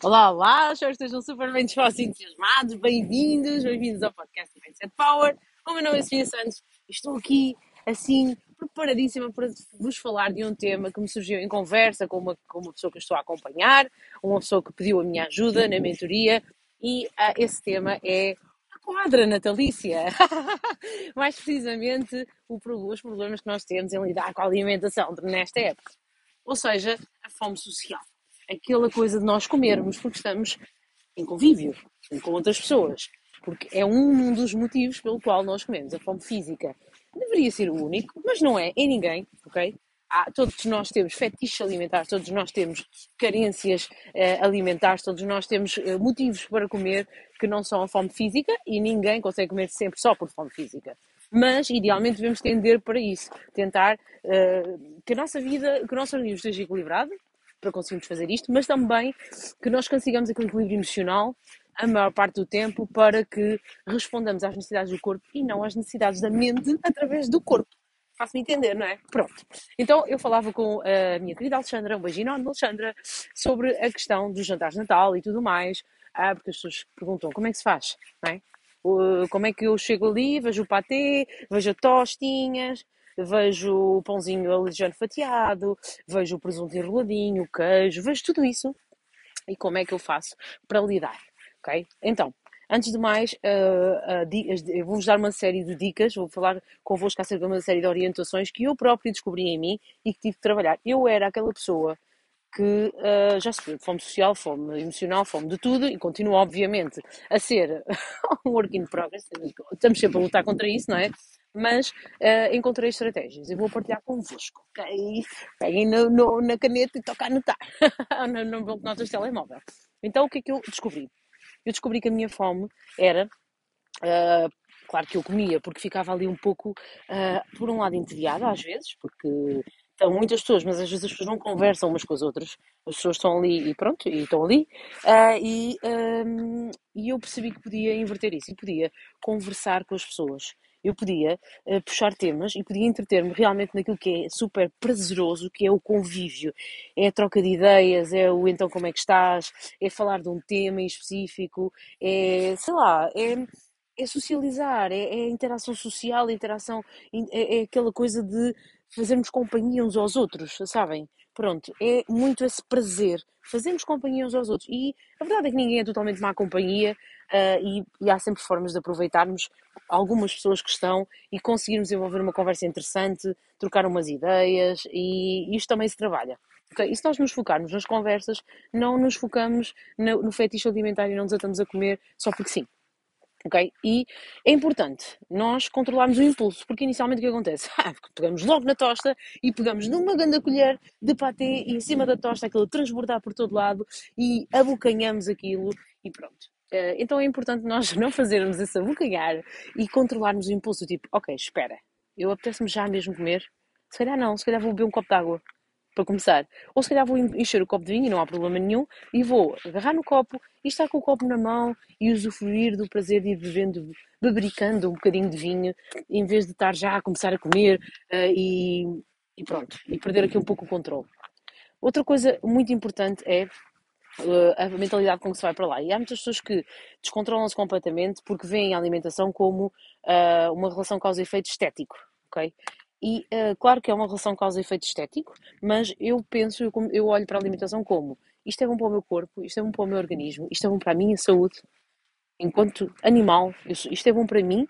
Olá, olá, espero que estejam super bem dispostos e entusiasmados. Bem-vindos, bem-vindos ao podcast do Mindset Power. O meu nome é Sofia Santos e estou aqui, assim, preparadíssima para vos falar de um tema que me surgiu em conversa com uma, com uma pessoa que estou a acompanhar, uma pessoa que pediu a minha ajuda na mentoria e uh, esse tema é a quadra natalícia. Mais precisamente, o, os problemas que nós temos em lidar com a alimentação nesta época. Ou seja, a fome social aquela coisa de nós comermos porque estamos em convívio com outras pessoas. Porque é um dos motivos pelo qual nós comemos. A fome física deveria ser o único, mas não é em ninguém, ok? Há, todos nós temos fetiches alimentares, todos nós temos carências eh, alimentares, todos nós temos eh, motivos para comer que não são a fome física e ninguém consegue comer sempre só por fome física. Mas, idealmente, devemos tender para isso, tentar eh, que a nossa vida, que o nosso organismo esteja equilibrado, para conseguirmos fazer isto, mas também que nós consigamos aquele equilíbrio emocional a maior parte do tempo para que respondamos às necessidades do corpo e não às necessidades da mente através do corpo. Faço-me entender, não é? Pronto. Então eu falava com a minha querida Alexandra, um beijinho enorme, Alexandra, sobre a questão dos jantares de Natal e tudo mais, ah, porque as pessoas perguntam como é que se faz, não é? Como é que eu chego ali, vejo o patê, vejo tostinhas, vejo o pãozinho alejandro fatiado, vejo o presunto enroladinho, o queijo, vejo tudo isso. E como é que eu faço para lidar? Ok? Então, Antes de mais, uh, uh, vou-vos dar uma série de dicas, vou falar convosco acerca de uma série de orientações que eu próprio descobri em mim e que tive de trabalhar. Eu era aquela pessoa que uh, já se fome social, fome emocional, fome de tudo e continuo, obviamente, a ser um work in progress. Estamos sempre a lutar contra isso, não é? Mas uh, encontrei estratégias. Eu vou partilhar convosco, ok? Peguem no, no, na caneta e toca a anotar no, no bloco de telemóvel. Então, o que é que eu descobri? Eu descobri que a minha fome era, uh, claro que eu comia, porque ficava ali um pouco, uh, por um lado, entediada às vezes, porque estão muitas pessoas, mas às vezes as pessoas não conversam umas com as outras. As pessoas estão ali e pronto, e estão ali. Uh, e, um, e eu percebi que podia inverter isso e podia conversar com as pessoas eu podia uh, puxar temas e podia entreter-me realmente naquilo que é super prazeroso, que é o convívio, é a troca de ideias, é o então como é que estás, é falar de um tema em específico, é, sei lá, é, é socializar, é, é interação social, interação, é, é aquela coisa de fazermos companhia uns aos outros, sabem? Pronto, é muito esse prazer, fazermos companhia uns aos outros. E a verdade é que ninguém é totalmente má companhia uh, e, e, há sempre formas de aproveitarmos algumas pessoas que estão e conseguirmos desenvolver uma conversa interessante, trocar umas ideias e isto também se trabalha. Okay? E se nós nos focarmos nas conversas, não nos focamos no, no fetiche alimentar e não desatamos a comer só porque sim. Ok? E é importante nós controlarmos o impulso, porque inicialmente o que acontece? Ah, pegamos logo na tosta e pegamos numa grande colher de patê e em cima da tosta aquilo transbordar por todo lado e abocanhamos aquilo e pronto. Eh, então é importante nós não fazermos esse abocanhar e controlarmos o impulso, tipo, ok, espera, eu apetece-me já mesmo comer? Se calhar não, se calhar vou beber um copo de água para começar. Ou se calhar vou encher o copo de vinho e não há problema nenhum e vou agarrar no copo e estar com o copo na mão e usufruir do prazer de ir bebendo, bebericando um bocadinho de vinho em vez de estar já a começar a comer uh, e, e pronto, e perder aqui um pouco o controle. Outra coisa muito importante é Uh, a mentalidade com que se vai para lá. E há muitas pessoas que descontrolam-se completamente porque veem a alimentação como uh, uma relação causa-efeito estético, ok? E uh, claro que é uma relação causa-efeito estético, mas eu penso, eu, eu olho para a alimentação como isto é bom para o meu corpo, isto é bom para o meu organismo, isto é bom para a minha saúde, enquanto animal, isto é bom para mim,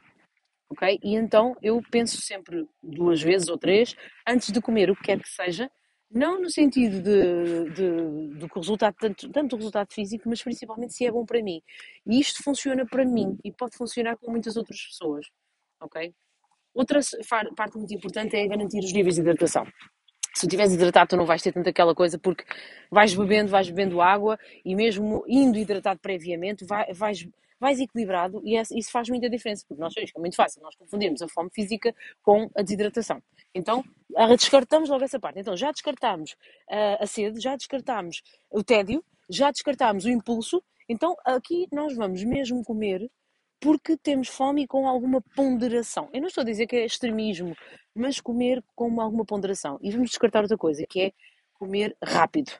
ok? E então eu penso sempre duas vezes ou três antes de comer o que quer que seja, não no sentido de, de, do resultado, tanto, tanto do resultado físico, mas principalmente se é bom para mim. E isto funciona para mim e pode funcionar com muitas outras pessoas, ok? Outra parte muito importante é garantir os níveis de hidratação. Se tu estiveres hidratado, tu não vais ter tanto aquela coisa, porque vais bebendo, vais bebendo água e mesmo indo hidratado previamente, vais, vais, equilibrado e isso faz muita diferença, porque nós sabemos que é muito fácil, nós confundimos a fome física com a desidratação. Então, descartamos logo essa parte. Então, já descartamos a sede, já descartamos o tédio, já descartamos o impulso, então aqui nós vamos mesmo comer porque temos fome e com alguma ponderação. Eu não estou a dizer que é extremismo, mas comer com alguma ponderação. E vamos descartar outra coisa, que é comer rápido.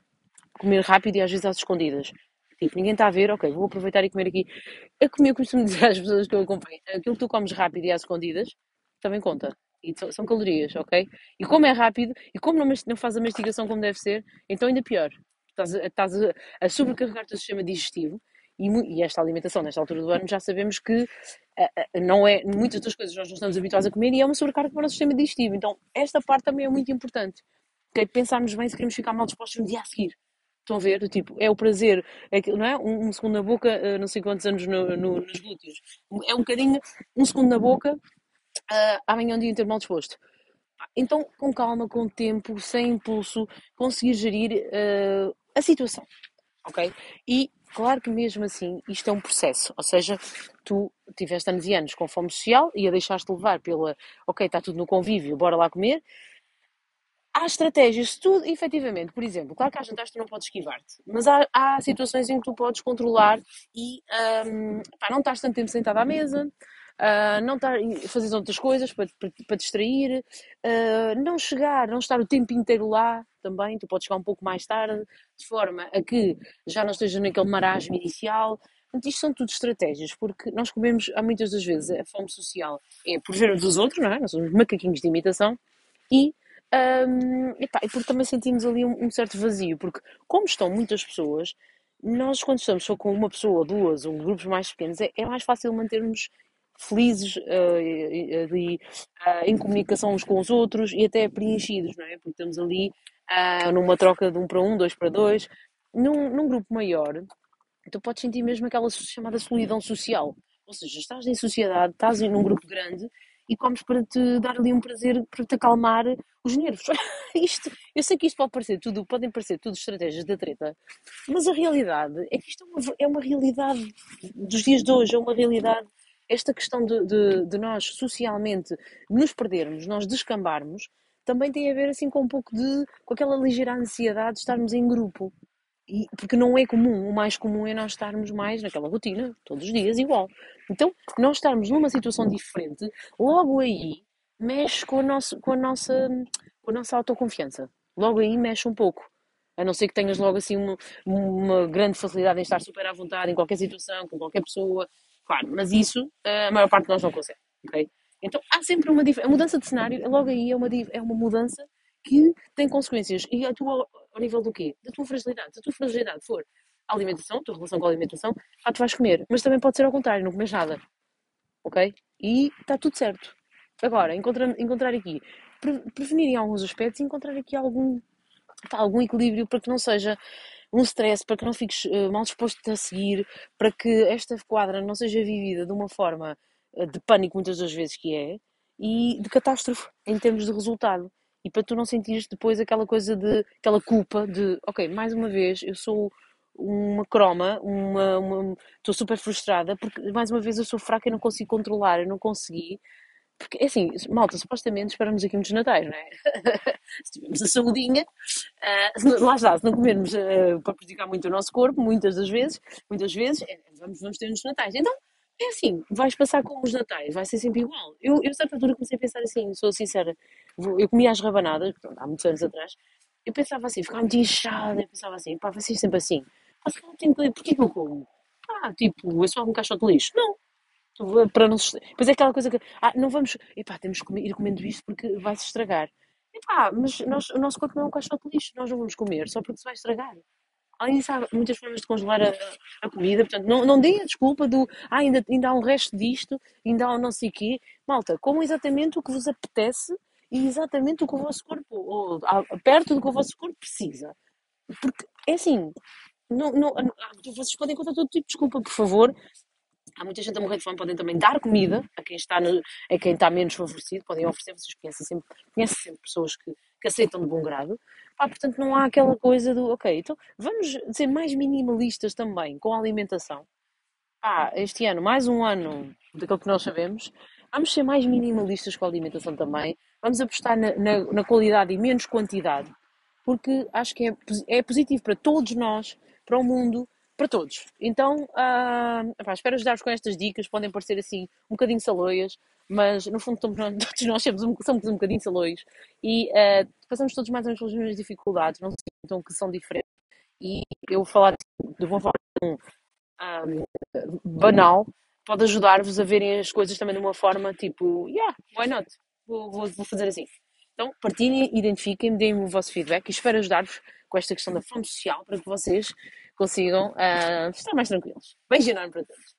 Comer rápido e às vezes às escondidas. Tipo, ninguém está a ver, ok, vou aproveitar e comer aqui. A comer, eu costumo dizer às pessoas que eu acompanho, aquilo que tu comes rápido e às escondidas, também conta. E são calorias, ok? E como é rápido, e como não, não faz a mastigação como deve ser, então ainda pior. Estás, a, estás a, a sobrecarregar o teu sistema digestivo e, e, esta alimentação, nesta altura do ano, já sabemos que uh, não é, muitas das coisas nós não estamos habituados a comer e é uma sobrecarga para o nosso sistema digestivo. Então, esta parte também é muito importante. Okay? Pensarmos bem se queremos ficar mal dispostos no dia a seguir. Estão a ver? Tipo, é o prazer, é, não é? Um, um segundo na boca, uh, não sei quantos anos no, no, nos glúteos. É um bocadinho, um segundo na boca, uh, amanhã um dia inteiro mal disposto. Então, com calma, com tempo, sem impulso, conseguir gerir uh, a situação. Ok? E Claro que mesmo assim isto é um processo, ou seja, tu tiveste anos e anos com fome social e a deixaste levar pela, ok, está tudo no convívio, bora lá comer. Há estratégias, se tu, efetivamente, por exemplo, claro que há jantares tu não podes esquivar-te, mas há, há, situações em que tu podes controlar e um, pá, não estás tanto tempo sentado à mesa, uh, não estar, fazer outras coisas para, para, para distrair, uh, não chegar, não estar o tempo inteiro lá também, tu podes chegar um pouco mais tarde, de forma a que já não esteja naquele marasmo inicial. Portanto, isto são tudo estratégias, porque nós comemos, há muitas das vezes, a fome social é por ver dos outros, não é? Nós somos macaquinhos de imitação e, um, epá, e porque também sentimos ali um, um certo vazio, porque como estão muitas pessoas, nós quando estamos só com uma pessoa, duas, ou grupos mais pequenos, é, é mais fácil mantermos felizes uh, ali uh, em comunicação uns com os outros e até preenchidos, não é? Porque estamos ali uh, numa troca de um para um, dois para dois. Num, num grupo maior, tu podes sentir mesmo aquela chamada solidão social. Ou seja, estás em sociedade, estás num grupo grande e comes para te dar ali um prazer, para te acalmar os nervos. isto, eu sei que isto pode parecer tudo, podem parecer tudo estratégias da treta, mas a realidade é que isto é uma, é uma realidade dos dias de hoje, é uma realidade esta questão de, de, de, nós socialmente nos perdermos, nós descambarmos, também tem a ver assim com um pouco de com aquela ligeira ansiedade de estarmos em grupo. E, porque não é comum, o mais comum é nós estarmos mais naquela rotina, todos os dias igual. Então, nós estarmos numa situação diferente, logo aí mexe com a, nosso, com a, nossa, com a nossa autoconfiança. Logo aí mexe um pouco. A não ser que tenhas logo assim uma, uma grande facilidade em estar super à vontade em qualquer situação, com qualquer pessoa, Claro, mas isso eh, a maior parte de nós não consegue, ok? Então há sempre uma diferença. A mudança de cenário, logo aí, é uma, é uma mudança que tem consequências. E a tua, ao nível do quê? Da tua fragilidade. Se a tua fragilidade for a alimentação, a tua relação com a alimentação, ah, tu vais comer. Mas também pode ser ao contrário, não comes nada. Ok? E está tudo certo. Agora, encontrar, encontrar aqui, prevenir em alguns aspectos e encontrar aqui algum, algum equilíbrio para que não seja um stress, para que não fiques uh, mal disposto a seguir, para que esta quadra não seja vivida de uma forma uh, de pânico, muitas das vezes que é, e de catástrofe em termos de resultado. E para tu não sentires depois aquela coisa de, aquela culpa de, ok, mais uma vez, eu sou uma croma, uma, estou super frustrada porque mais uma vez eu sou fraca e não consigo controlar, eu não consegui porque, é assim, malta, supostamente esperamos aqui muitos natais, não é? se tivermos a saudinha, uh, lá está, se não comermos uh, para prejudicar muito o nosso corpo, muitas das vezes, muitas vezes, é, vamos, vamos ter nos natais. Então, é assim, vais passar com os natais, vai ser sempre igual. Eu, eu certa altura comecei a pensar assim, sou sincera, eu comia as rabanadas, há muitos anos atrás, eu pensava assim, ficava muito inchada, eu pensava assim, pá, vai ser sempre assim. Mas, porquê que eu como? Ah, tipo, é só um caixote de lixo. Não, para não. Pois é aquela coisa que, ah, não vamos, epá, temos que ir comendo isto porque vai se estragar. Epá, mas nós, o nosso corpo não é um caixote de lixo, nós não vamos comer só porque se vai estragar. Além disso, há muitas formas de congelar a, a comida, portanto, não, não dê a desculpa do, ah, ainda, ainda há um resto disto, ainda há um não sei o quê. Malta, comam exatamente o que vos apetece e exatamente o que o vosso corpo, ou, perto do que o vosso corpo precisa. Porque, é assim, não, não, vocês podem contar todo tipo de desculpa, por favor, Há muita gente a morrer de fome, podem também dar comida a quem está, no, a quem está menos favorecido, podem oferecer, vocês conhecem sempre, conhecem sempre pessoas que, que aceitam de bom grado. Pá, portanto, não há aquela coisa do, ok, então vamos ser mais minimalistas também com a alimentação. Pá, este ano, mais um ano daquilo que nós sabemos, vamos ser mais minimalistas com a alimentação também, vamos apostar na, na, na qualidade e menos quantidade, porque acho que é, é positivo para todos nós, para o mundo, para todos. Então, uh, espero ajudar-vos com estas dicas. Podem parecer assim um bocadinho saloias, mas no fundo todos nós somos um, somos um bocadinho saloios e uh, passamos todos mais ou menos pelas mesmas dificuldades, não sintam que são diferentes. E eu falar de uma forma um, banal pode ajudar-vos a verem as coisas também de uma forma tipo, yeah, why not? Vou, vou, vou fazer assim. Então, partilhem, identifiquem, deem-me o vosso feedback e espero ajudar-vos com esta questão da fome social para que vocês consigam uh, estar mais tranquilos. Beijo enorme para todos.